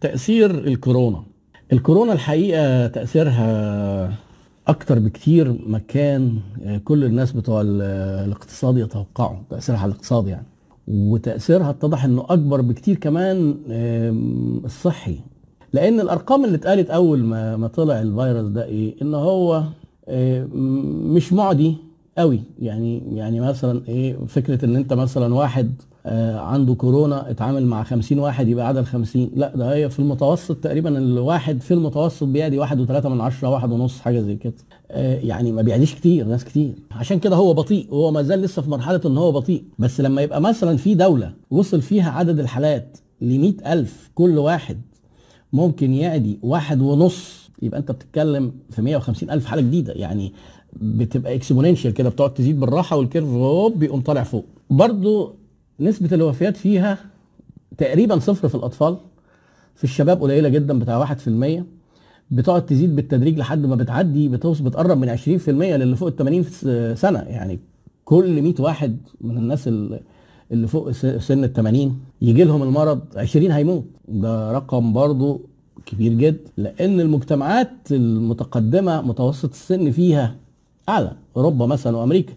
تأثير الكورونا. الكورونا الحقيقة تأثيرها أكتر بكتير ما كان كل الناس بتوع ال- الاقتصاد يتوقعوا تأثيرها على الاقتصاد يعني. وتأثيرها اتضح إنه أكبر بكتير كمان الصحي. لأن الأرقام اللي اتقالت أول ما ما طلع الفيروس ده إيه؟ إن هو آم، مش معدي قوي يعني يعني مثلا إيه؟ فكرة إن أنت مثلا واحد آه، عنده كورونا اتعامل مع 50 واحد يبقى عدد 50 لا ده هي في المتوسط تقريبا الواحد في المتوسط بيعدي واحد وثلاثة من عشرة واحد ونص حاجة زي كده. آه، يعني ما بيعديش كتير ناس كتير. عشان كده هو بطيء وهو ما زال لسه في مرحلة إن هو بطيء. بس لما يبقى مثلا في دولة وصل فيها عدد الحالات ل ألف كل واحد ممكن يعدي واحد ونص يبقى أنت بتتكلم في 150 ألف حالة جديدة. يعني بتبقى exponential كده بتقعد تزيد بالراحة وال curve هوب بيقوم طالع فوق. برضو نسبة الوفيات فيها تقريبا صفر في الأطفال. في الشباب قليلة جدا بتاع 1% بتقعد تزيد بالتدريج لحد ما بتعدي بتوصل بتقرب من 20% للي فوق ال 80 س- سنة. يعني كل 100 واحد من الناس ال- اللي فوق سن ال 80 يجي لهم المرض 20 هيموت. ده رقم برضو كبير جدا لأن المجتمعات المتقدمة متوسط السن فيها أعلى أوروبا مثلا وأمريكا.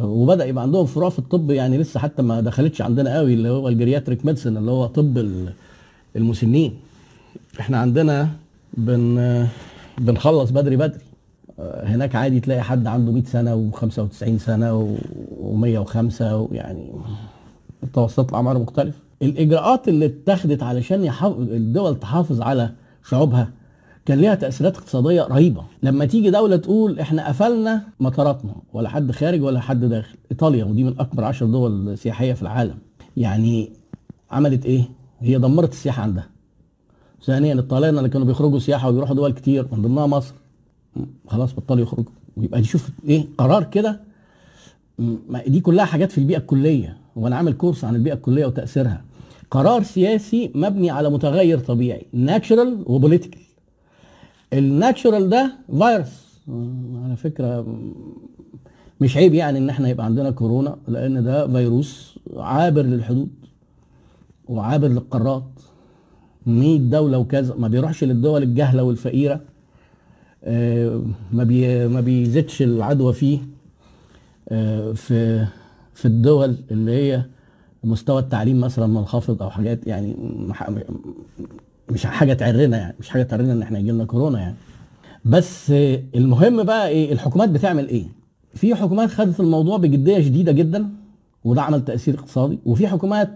وبدأ يبقى عندهم فروع في الطب يعني لسه حتى ما دخلتش عندنا قوي اللي هو ال geriatric medicine اللي هو طب ال- المسنين. إحنا عندنا بن بنخلص بدري بدري. آه، هناك عادي تلاقي حد عنده 100 سنة و95 سنة و105 يعني متوسطات الأعمار مختلفة. الإجراءات اللي اتخذت علشان الدول تحافظ على شعوبها كان ليها تأثيرات اقتصادية رهيبة. لما تيجي دولة تقول إحنا قفلنا مطاراتنا ولا حد خارج ولا حد داخل. إيطاليا ودي من أكبر عشر دول سياحية في العالم. يعني عملت إيه؟ هي دمرت السياحة عندها. ثانيا الطلاينه اللي كانوا بيخرجوا سياحة وبيروحوا دول كتير من ضمنها مصر. خلاص بطلوا يخرجوا. ويبقى شوف إيه؟ قرار كده. دي كلها حاجات في البيئة الكلية وأنا عامل كورس عن البيئة الكلية وتأثيرها. قرار سياسي مبني على متغير طبيعي ناتشرال وبوليتيكال الناتشرال ده فيروس. على فكرة مش عيب يعني إن إحنا يبقى عندنا كورونا لأن ده فيروس عابر للحدود وعابر للقارات. 100 دولة وكذا ما بيروحش للدول الجهله والفقيرة. آه، ما بي ما بيزيدش العدوى فيه. آه، في في الدول اللي هي مستوى التعليم مثلا منخفض أو حاجات يعني مش حاجة تعرنا يعني مش حاجة تعرنا إن إحنا يجي لنا كورونا يعني. بس المهم بقى إيه الحكومات بتعمل إيه؟ في حكومات خدت الموضوع بجدية شديدة جدا وده عمل تأثير اقتصادي وفي حكومات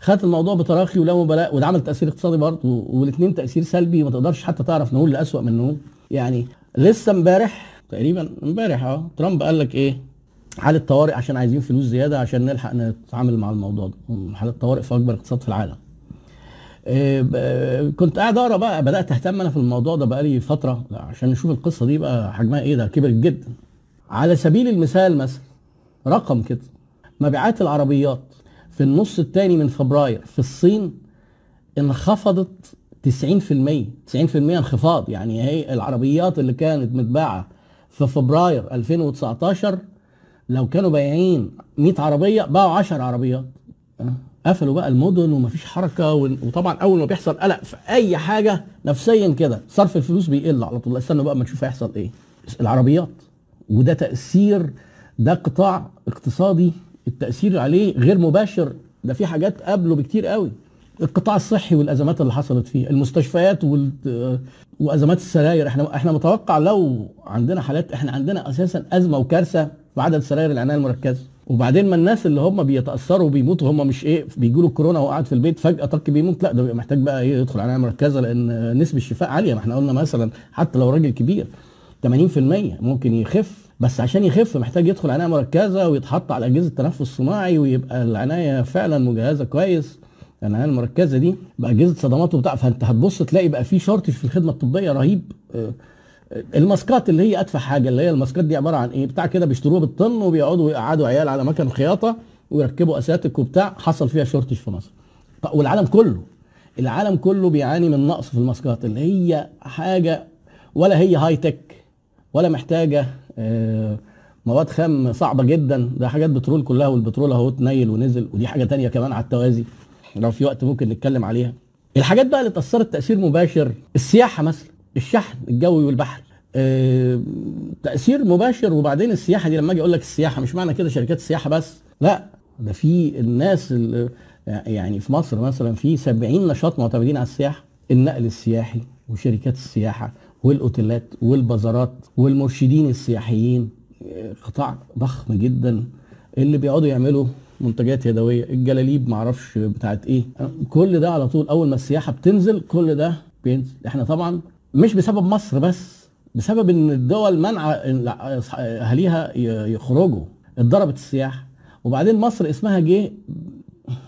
خدت الموضوع بتراخي ولا مبالاة وده عمل تأثير اقتصادي برضه والاثنين تأثير سلبي ما تقدرش حتى تعرف نقول لاسوء من نقول. يعني لسه امبارح تقريبا امبارح آه ترامب قال لك إيه؟ حالة طوارئ عشان عايزين فلوس زيادة عشان نلحق نتعامل مع الموضوع ده. حالة طوارئ في أكبر اقتصاد في العالم. كنت قاعد أقرأ بقى بدأت أهتم أنا في الموضوع ده بقالي فترة عشان نشوف القصة دي بقى حجمها إيه ده كبرت جدا على سبيل المثال مثلا رقم كده مبيعات العربيات في النص الثاني من فبراير في الصين انخفضت 90% 90% انخفاض يعني هي العربيات اللي كانت متباعة في فبراير 2019 لو كانوا بايعين 100 عربية باعوا 10 عربيات؟ قفلوا بقى المدن ومفيش حركة وطبعا أول ما بيحصل قلق في أي حاجة نفسيا كده صرف الفلوس بيقل على طول. استنوا بقى ما نشوف هيحصل إيه. العربيات وده تأثير ده قطاع اقتصادي التأثير عليه غير مباشر. ده في حاجات قبله بكتير قوي. القطاع الصحي والأزمات اللي حصلت فيه المستشفيات وال... وأزمات السراير. إحنا إحنا متوقع لو عندنا حالات إحنا عندنا أساسا أزمة وكارثة في عدد سراير العناية المركزة. وبعدين ما الناس اللي هم بيتأثروا وبيموتوا هم مش إيه بيجوا له كورونا وقاعد في البيت فجأة طق بيموت لا ده بيبقى محتاج بقى إيه يدخل عنايه مركزة لأن نسبة الشفاء عالية. ما إحنا قلنا مثلا حتى لو راجل كبير 80% ممكن يخف بس عشان يخف محتاج يدخل عنايه مركزة ويتحط على أجهزة تنفس صناعي ويبقى العناية فعلا مجهزة كويس. العناية المركزة دي باجهزه صدمات وبتاع. فأنت هتبص تلاقي بقى في شورتج في الخدمة الطبية رهيب. آه، الماسكات اللي هي ادفع حاجة اللي هي الماسكات دي عبارة عن إيه؟ بتاع كده بيشتروها بالطن وبيقعدوا يقعدوا عيال على مكان الخياطه ويركبوا أساتك وبتاع حصل فيها شورتج في مصر. والعالم كله العالم كله بيعاني من نقص في الماسكات اللي هي حاجة ولا هي هاي تك ولا محتاجة آه، مواد خام صعبة جدا. ده حاجات بترول كلها والبترول أهو اتنيل ونزل ودي حاجة تانية كمان على التوازي لو في وقت ممكن نتكلم عليها. الحاجات بقى اللي اتاثرت تأثير مباشر السياحة مثلا. الشحن الجوي والبحري آه، تأثير مباشر. وبعدين السياحة دي لما أجي أقول لك السياحة مش معنى كده شركات السياحة بس. لا ده في الناس اللي يعني في مصر مثلا في 70 نشاط معتمدين على السياحة. النقل السياحي وشركات السياحة والأوتيلات والبازارات والمرشدين السياحيين. آه، قطاع ضخم جدا. اللي بيقعدوا يعملوا منتجات يدوية. الجلاليب معرفش بتاعت إيه. كل ده على طول. أول ما السياحة بتنزل كل ده بينزل. إحنا طبعا مش بسبب مصر بس بسبب إن الدول منع أهاليها يخرجوا. اتضربت السياحه وبعدين مصر اسمها جه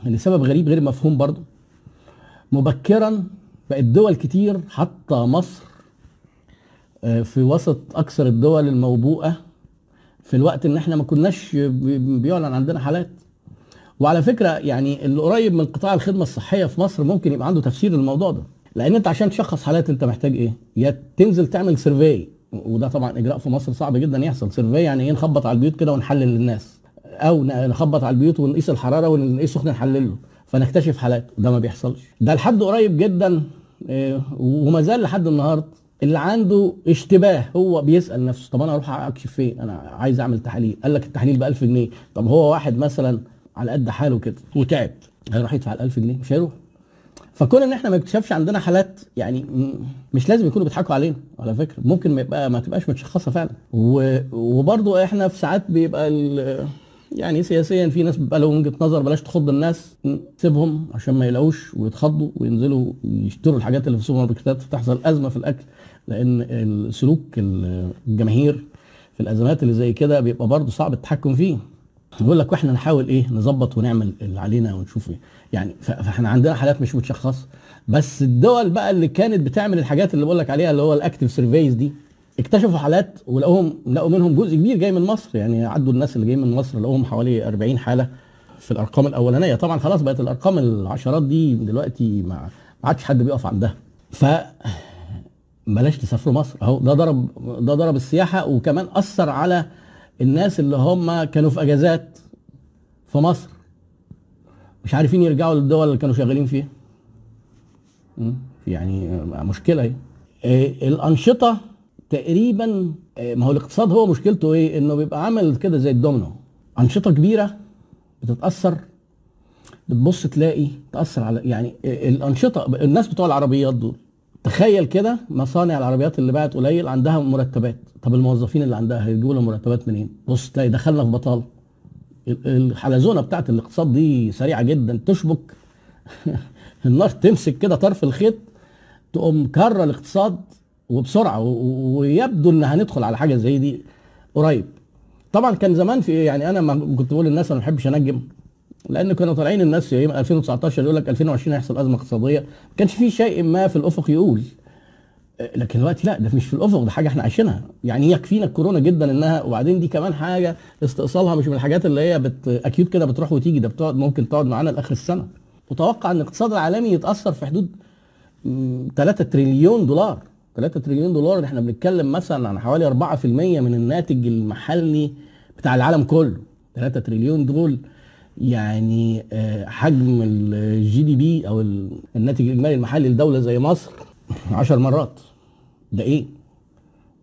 لسبب غريب غير مفهوم برضه مبكرا بقت دول كتير حتى مصر آه، في وسط أكثر الدول الموبوءة في الوقت إن إحنا ما كناش بيعلن عندنا حالات. وعلى فكرة يعني اللي قريب من قطاع الخدمة الصحية في مصر ممكن يبقى عنده تفسير للموضوع ده. لأن انت عشان تشخص حالات انت محتاج إيه؟ يا تنزل تعمل survey وده طبعا إجراء في مصر صعب جدا يحصل. survey يعني إيه؟ نخبط على البيوت كده ونحلل للناس. أو نخبط على البيوت ونقيس الحرارة ونقيس سخن نحلله. فنكتشف حالات. ده ما بيحصلش. ده لحد قريب جدا آه، وما زال لحد النهارده. اللي عنده اشتباه هو بيسأل نفسه طب أنا أروح أكشف فين؟ أنا عايز أعمل تحاليل. قال لك التحليل ب 1000 جنيه. طب هو واحد مثلا على قد حاله كده وتعب. هيروح يدفع ال 1000 جنيه؟ مش هيروح. فكون إن إحنا ما اكتشفش عندنا حالات يعني مش لازم يكونوا بيضحكوا علينا على فكرة. ممكن ما يبقى ما تبقاش متشخصة فعلا. وبرضه إحنا في ساعات بيبقى يعني سياسيا في ناس بيبقى لهم وجهة نظر بلاش تخض الناس سيبهم عشان ما يلاقوش ويتخضوا وينزلوا يشتروا الحاجات اللي في السوبر ماركتات فتحصل أزمة في الأكل. لأن السلوك الجماهير في الأزمات اللي زي كده بيبقى برضه صعب التحكم فيه. بيقول لك وإحنا نحاول إيه نظبط ونعمل اللي علينا ونشوف إيه. يعني فاحنا عندنا حالات مش متشخصة. بس الدول بقى اللي كانت بتعمل الحاجات اللي بقول لك عليها اللي هو ال active surveys دي اكتشفوا حالات ولقوهم لقوا منهم جزء كبير جاي من مصر. يعني عدوا الناس اللي جايين من مصر لقوهم حوالي 40 حالة في الأرقام الأولانية. طبعا خلاص بقت الأرقام العشرات دي دلوقتي ما عادش حد بيقف عندها. ف بلاش تسافروا مصر. أهو ده ضرب ده ضرب السياحة وكمان أثر على الناس اللي هم كانوا في أجازات في مصر مش عارفين يرجعوا للدول اللي كانوا شغالين فيها. يعني مشكلة اهي إيه الأنشطة تقريبا إيه ما هو الاقتصاد هو مشكلته إيه؟ إنه بيبقى عامل كده زي الدومينو. أنشطة كبيرة بتتأثر. بتبص تلاقي تأثر على يعني الأنشطة الناس بتوع العربيات دول تخيل كده مصانع العربيات اللي باعت قليل عندها مرتبات. طب الموظفين اللي عندها هيجيبوا لهم مرتبات منين؟ بص تلاقي دخلنا في بطاله الحلزونة بتاعت الاقتصاد دي سريعة جدا. تشبك. النار تمسك كده طرف الخيط تقوم كره الاقتصاد وبسرعة ويبدو إن هندخل على حاجة زي دي قريب. طبعا كان زمان في يعني أنا ما كنت بقول للناس أنا ما بحبش أنجم. لأن كانوا طالعين الناس في 2019 يقول لك 2020 هيحصل أزمة اقتصادية. ما كانش في شيء ما في الأفق يقول. لكن دلوقتي لا ده مش في الأفق ده حاجة إحنا عايشينها. يعني يكفينا الكورونا جدا إنها وبعدين دي كمان حاجة استئصالها مش من الحاجات اللي هي بت أكيد كده بتروح وتيجي ده بتقعد ممكن تقعد معانا لآخر السنة. متوقع إن الاقتصاد العالمي يتأثر في حدود 3 تريليون دولار. 3 تريليون دولار إحنا بنتكلم مثلا عن حوالي 4% من الناتج المحلي بتاع العالم كله. 3 تريليون دول يعني آه، حجم ال GDP أو الناتج الإجمالي المحلي لدولة زي مصر 10 مرات. ده إيه؟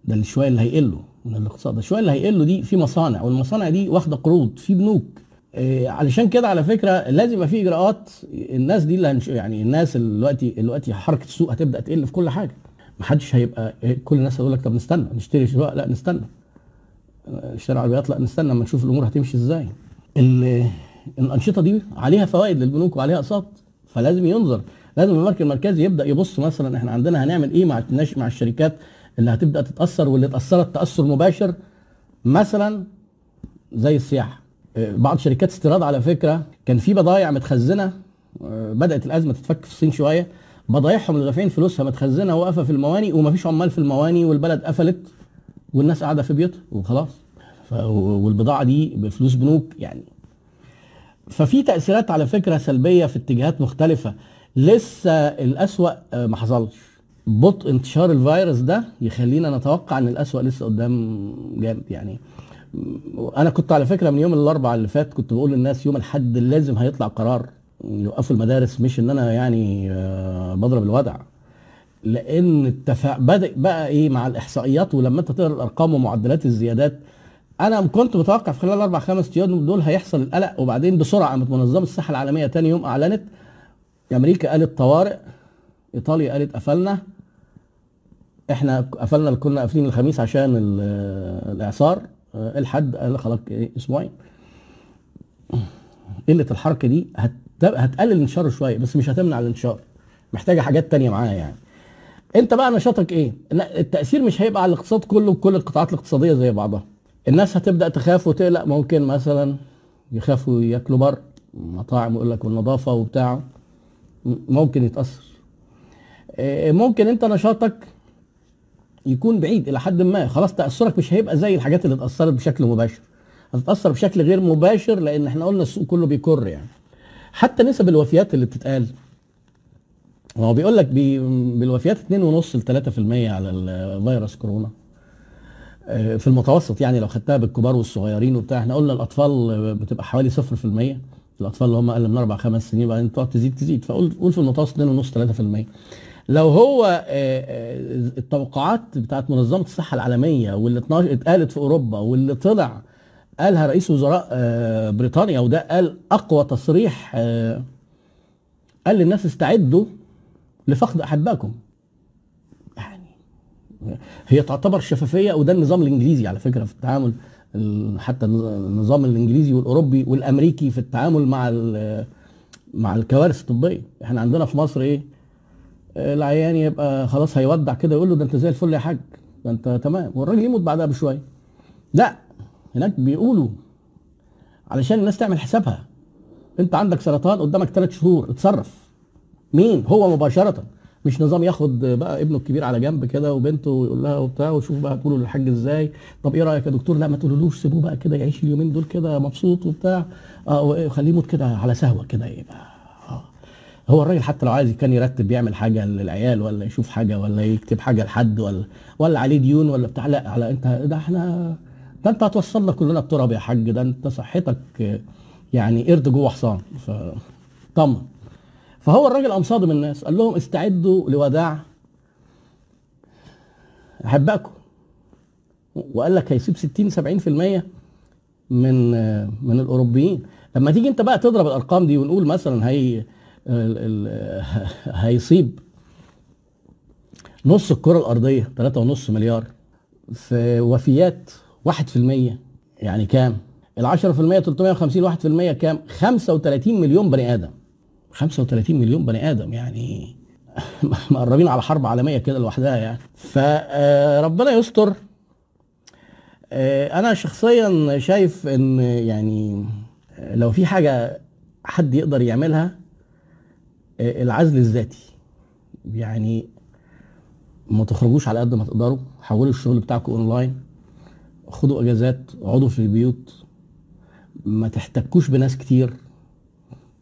ده الشوية اللي هيقله من الاقتصاد. الشوية اللي هيقله دي في مصانع والمصانع دي واخدة قروض في بنوك. إيه علشان كده على فكرة لازم يبقى في إجراءات. الناس دي اللي. يعني الناس دلوقتي دلوقتي حركة السوق هتبدأ تقل في كل حاجة. ما حدش هيبقى إيه كل الناس هيقول لك طب نستنى نشتري شقق لا نستنى. نشتري عربيات؟ لا نستنى. أما نشوف الأمور هتمشي إزاي. الأنشطة دي عليها فوائد للبنوك وعليها أقساط فلازم ينظر. لازم البنك المركزي يبدأ يبص مثلا إحنا عندنا هنعمل إيه مع مع الشركات اللي هتبدأ تتأثر واللي اتاثرت تأثر مباشر؟ مثلا زي السياحة. بعض شركات استيراد على فكرة كان في بضايع متخزنة آه، بدأت الأزمة تتفك في الصين شوية. بضايعهم اللي دافعين فلوسها متخزنة واقفه في المواني ومفيش عمال في المواني والبلد قفلت والناس قاعدة في بيوتها وخلاص. والبضاعة دي بفلوس بنوك يعني ففي تأثيرات على فكرة سلبية في اتجاهات مختلفة. لسه الأسوأ آه، ما حصلش. بطء انتشار الفيروس ده يخلينا نتوقع إن الأسوأ لسه قدام جامد يعني. أنا كنت على فكرة من يوم الأربعاء اللي فات كنت بقول للناس يوم الأحد لازم هيطلع قرار يوقفوا المدارس مش إن أنا يعني آه، بضرب الودع لأن التفا... بدأ بقى إيه مع الإحصائيات ولما أنت تقرأ الأرقام ومعدلات الزيادات أنا كنت متوقع في خلال أربع خمس أيام دول هيحصل القلق وبعدين بسرعة قامت منظمة الصحة العالمية تاني يوم اعلنت أمريكا قالت طوارئ إيطاليا قالت قفلنا إحنا قفلنا اللي كنا قافلين الخميس عشان ال- الإعصار آه، الحد قال خلاص إيه، أسبوعين. قلة الحركة دي هت... هتقلل الانتشار شوية بس مش هتمنع الانتشار محتاجة حاجات تانية معاها يعني. أنت بقى نشاطك إيه؟ التأثير مش هيبقى على الاقتصاد كله وكل القطاعات الاقتصادية زي بعضها. الناس هتبدأ تخاف وتقلق. ممكن مثلا يخافوا ياكلوا بره مطاعم يقول لك والنظافة وبتاع ممكن يتأثر. إيه، ممكن انت نشاطك يكون بعيد إلى حد ما. خلاص تأثرك مش هيبقى زي الحاجات اللي اتأثرت بشكل مباشر. هتتأثر بشكل غير مباشر لأن إحنا قلنا السوق كله بيكر يعني. حتى نسب الوفيات اللي بتتقال هو بيقول لك بالوفيات 2.5 ل 3% على الفيروس كورونا. آه، في المتوسط يعني لو خدتها بالكبار والصغيرين وبتاع. إحنا قلنا الأطفال بتبقى حوالي 0% الأطفال اللي هم أقل من أربع خمس سنين وبعدين تقعد تزيد تزيد. فقول قول في المتوسط 2.5 3% لو هو آه، آه، التوقعات بتاعت منظمة الصحة العالمية واللي اتقالت في أوروبا واللي طلع قالها رئيس وزراء آه، بريطانيا وده قال أقوى تصريح آه، قال للناس استعدوا لفقد أحبائكم. هي تعتبر شفافية وده النظام الإنجليزي على فكرة في التعامل ال- حتى النظام الإنجليزي والأوروبي والأمريكي في التعامل مع مع الكوارث الطبية. إحنا عندنا في مصر إيه؟ العيان يبقى خلاص هيودع كده يقول له ده أنت زي الفل يا حاج ده أنت تمام. والراجل يموت بعدها بشوية. لا هناك بيقولوا علشان الناس تعمل حسابها. أنت عندك سرطان قدامك ثلاث شهور اتصرف. مين؟ هو مباشرة. مش نظام ياخد بقى ابنه الكبير على جنب كده وبنته ويقول لها وبتاع وشوف بقى تقولوا للحاج إزاي. طب إيه رأيك يا دكتور؟ لا ما تقولولوش سيبوه بقى كده يعيش اليومين دول كده مبسوط وبتاع. آه وخليه يموت كده على سهوة كده يبقى آه. هو الراجل حتى لو عايز كان يرتب يعمل حاجة للعيال ولا يشوف حاجة ولا يكتب حاجة لحد ولا ولا عليه ديون ولا بتاع. لا على أنت ده إحنا ده أنت هتوصلنا كلنا التراب يا حاج ده أنت صحتك آه، يعني قرد جوه حصان. فطمن فهو الراجل قام صادم الناس قال لهم استعدوا لوداع احبائكم وقال لك هيسيب 60 70% من من الأوروبيين لما تيجي أنت بقى تضرب الأرقام دي ونقول مثلا هي هيصيب نص الكرة الأرضية 3.5 مليار في وفيات 1% يعني كام؟ ال 10% 350 1% كام؟ 35 مليون بني آدم 35 مليون بني آدم يعني مقربين على حرب عالمية كده لوحدها يعني. فربنا يستر. آه، أنا شخصيا شايف إن يعني آه، لو في حاجة حد يقدر يعملها آه، العزل الذاتي. يعني ما تخرجوش على قد ما تقدروا حولوا الشغل بتاعكم أونلاين خدوا إجازات اقعدوا في البيوت ما تحتكوش بناس كتير.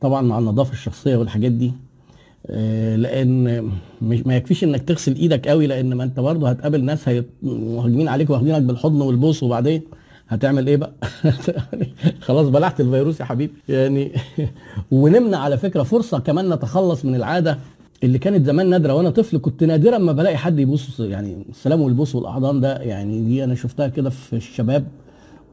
طبعا مع النظافة الشخصية والحاجات دي آه، لأن مش ما يكفيش إنك تغسل إيدك قوي لأن ما أنت برضه هتقابل ناس مهاجمين عليك واخدينك بالحضن والبوس وبعدين هتعمل إيه بقى؟ خلاص بلعت الفيروس يا حبيبي. يعني ونمنع على فكرة فرصة كمان نتخلص من العادة اللي كانت زمان نادرة وأنا طفل. كنت نادرا ما بلاقي حد يبوس يعني السلام والبوس والاحضان ده يعني دي أنا شفتها كده في الشباب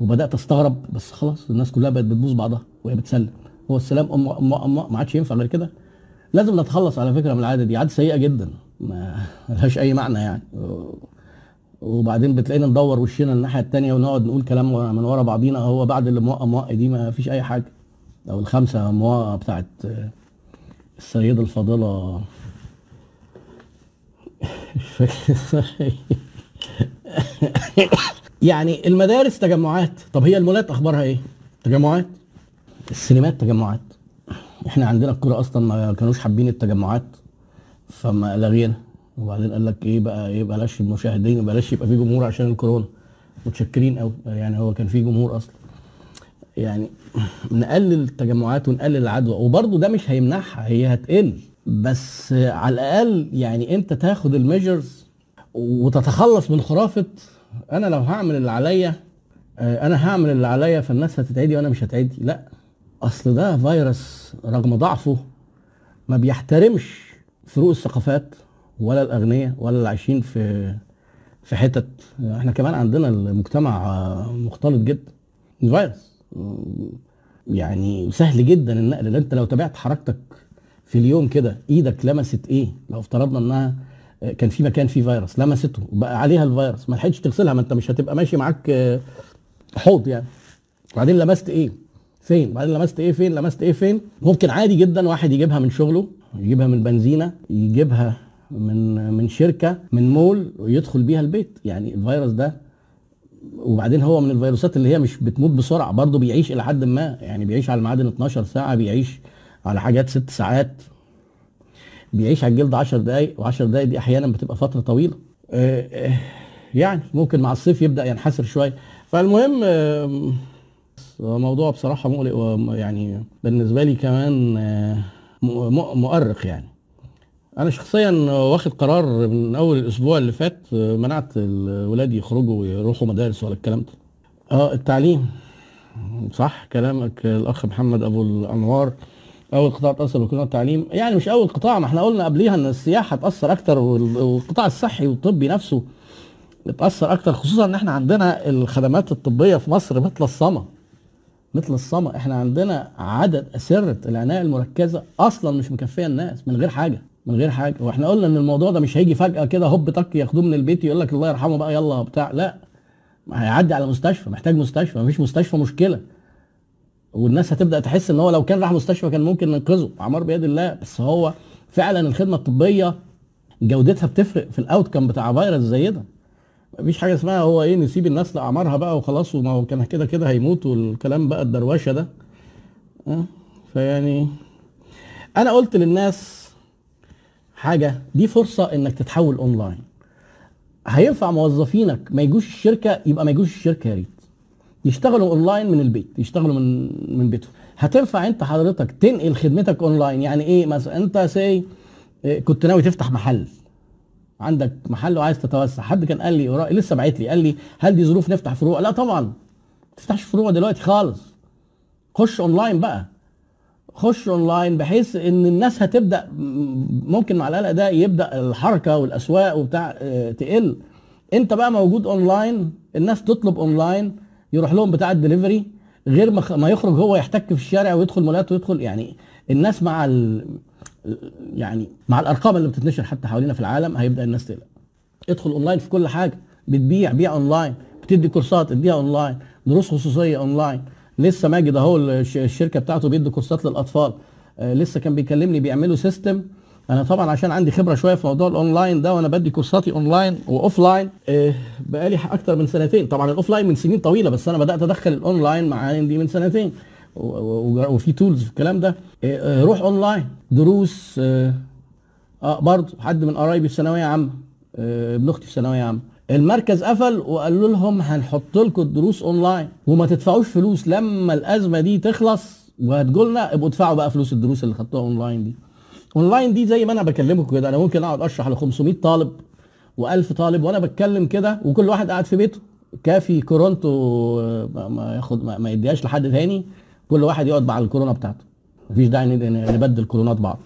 وبدأت أستغرب بس خلاص الناس كلها بقت بتبوس بعضها وهي بتسلم. هو السلام أم أم أم ما عادش ينفع غير كده. لازم نتخلص على فكرة من العادة دي. عادة سيئة جدا. ما لهاش أي معنى يعني. وبعدين بتلاقينا ندور وشنا الناحية التانية ونقعد نقول كلام من ورا بعضينا. هو بعد اللي موقع موقع دي ما فيش أي حاجة. أو الخمسة موقع بتاعت السيدة الفاضلة. يعني المدارس تجمعات. طب هي المولات أخبارها إيه؟ تجمعات؟ السينمات تجمعات. إحنا عندنا الكورة أصلا ما كانوش حابين التجمعات فما لغينا وبعدين قال لك إيه بقى إيه بلاش المشاهدين بلاش يبقى في جمهور عشان الكورونا. متشكرين قوي يعني هو كان في جمهور أصلا. يعني نقلل التجمعات ونقلل العدوى. وبرضه ده مش هيمنعها هي هتقل. بس على الأقل يعني أنت تاخد الميجرز وتتخلص من خرافة أنا لو هعمل اللي عليا آه، أنا هعمل اللي عليا فالناس هتتعدي وأنا مش هتعدي. لا. أصل ده فيروس رغم ضعفه ما بيحترمش فروق الثقافات ولا الأغنياء ولا اللي عايشين في في حتت. إحنا كمان عندنا المجتمع مختلط جدا. الفيروس يعني سهل جدا النقل. أنت لو تابعت حركتك في اليوم كده إيدك لمست إيه؟ لو افترضنا إنها كان في مكان فيه فيروس لمسته وبقى عليها الفيروس. ما لحقتش تغسلها ما أنت مش هتبقى ماشي معاك حوض يعني. وبعدين لمست إيه؟ فين؟ بعدين لمست إيه فين؟ لمست إيه فين؟ ممكن عادي جدا واحد يجيبها من شغله يجيبها من بنزينة يجيبها من من شركة من مول ويدخل بيها البيت. يعني الفيروس ده وبعدين هو من الفيروسات اللي هي مش بتموت بسرعة برضه بيعيش إلى حد ما. يعني بيعيش على المعادن 12 ساعة بيعيش على حاجات ست ساعات. بيعيش على الجلد 10 دقائق و10 دقائق دي أحيانا بتبقى فترة طويلة. يعني ممكن مع الصيف يبدأ ينحسر شوية. فالمهم موضوع بصراحة مقلق ويعني بالنسبة لي كمان مؤرق يعني. أنا شخصيا واخد قرار من أول الأسبوع اللي فات منعت الولاد يخرجوا ويروحوا مدارس ولا الكلام ده. آه التعليم. صح كلامك الأخ محمد أبو الأنوار. أول قطاع تأثر بقطاع التعليم. يعني مش أول قطاع ما إحنا قلنا قبليها إن السياحة تأثر أكتر والقطاع الصحي والطبي نفسه اتاثر أكتر خصوصا إن إحنا عندنا الخدمات الطبية في مصر مثل الصمه مثل الصمة إحنا عندنا عدد أسرة العناية المركزة أصلا مش مكفية الناس من غير حاجة من غير حاجة. وإحنا قلنا إن الموضوع ده مش هيجي فجأة كده هوب طك ياخدوه من البيت يقول لك الله يرحمه بقى يلا بتاع لا هيعدي على مستشفى محتاج مستشفى مفيش مستشفى مشكلة. والناس هتبدأ تحس إن هو لو كان راح مستشفى كان ممكن ننقذه أعمار بيد الله. بس هو فعلا الخدمة الطبية جودتها بتفرق في الأوت كام بتاع فيروس زي ده. مفيش حاجة اسمها هو إيه نسيب الناس لأعمارها بقى وخلاص وما هو كان كده كده هيموت والكلام بقى الدروشة ده. أه؟ فيعني أنا قلت للناس حاجة دي فرصة إنك تتحول اونلاين هينفع موظفينك ما يجوش الشركة؟ يبقى ما يجوش الشركة يا ريت. يشتغلوا اونلاين من البيت يشتغلوا من من بيتهم. هتنفع أنت حضرتك تنقل خدمتك اونلاين يعني إيه مثلا أنت سي كنت ناوي تفتح محل. عندك محل وعايز تتوسع. حد كان قال لي. لسه باعت لي قال لي هل دي ظروف نفتح فروع؟ لا طبعا. ما تفتحش فروع دلوقتي خالص. خش أونلاين بقى. خش أونلاين بحيث إن الناس هتبدأ ممكن مع القلق ده يبدأ الحركة والأسواق وبتاع تقل. أنت بقى موجود أونلاين الناس تطلب أونلاين يروح لهم بتاع الدليفري غير ما يخرج هو يحتك في الشارع ويدخل مولات ويدخل. يعني الناس مع ال... يعني مع الأرقام اللي بتتنشر حتى حوالينا في العالم هيبدأ الناس تقلق. ادخل أونلاين في كل حاجة. بتبيع بيع أونلاين. بتدي كورسات اديها أونلاين. دروس خصوصية أونلاين. لسه ماجد أهو الشركة بتاعته بيدي كورسات للأطفال. آه لسه كان بيكلمني بيعملوا system أنا طبعا عشان عندي خبرة شوية في موضوع الأونلاين ده وأنا بدي كورساتي online و offline آه بقالي أكتر من سنتين. طبعا ال offline من سنين طويلة بس أنا بدأت أدخل الأونلاين مع عندي من سنتين. وفي tools في الكلام ده. روح اونلاين دروس آه, آه برضه حد من قرايبي في ثانوية عامة آه ابن أختي في ثانوية عامة. المركز قفل وقالوا لهم هنحط لكم الدروس اونلاين وما تدفعوش فلوس. لما الأزمة دي تخلص وهتجولنا ابقوا ادفعوا بقى فلوس الدروس اللي خدتوها اونلاين دي. اونلاين دي زي ما أنا بكلمكم كده. أنا ممكن أقعد أشرح ل 500 طالب و1000 طالب وأنا بتكلم كده وكل واحد قاعد في بيته. كافي كورونته ما ياخد ما يديهاش لحد تاني. كل واحد يقعد مع الكورونا بتاعته. مفيش داعي نبدل كورونات بعض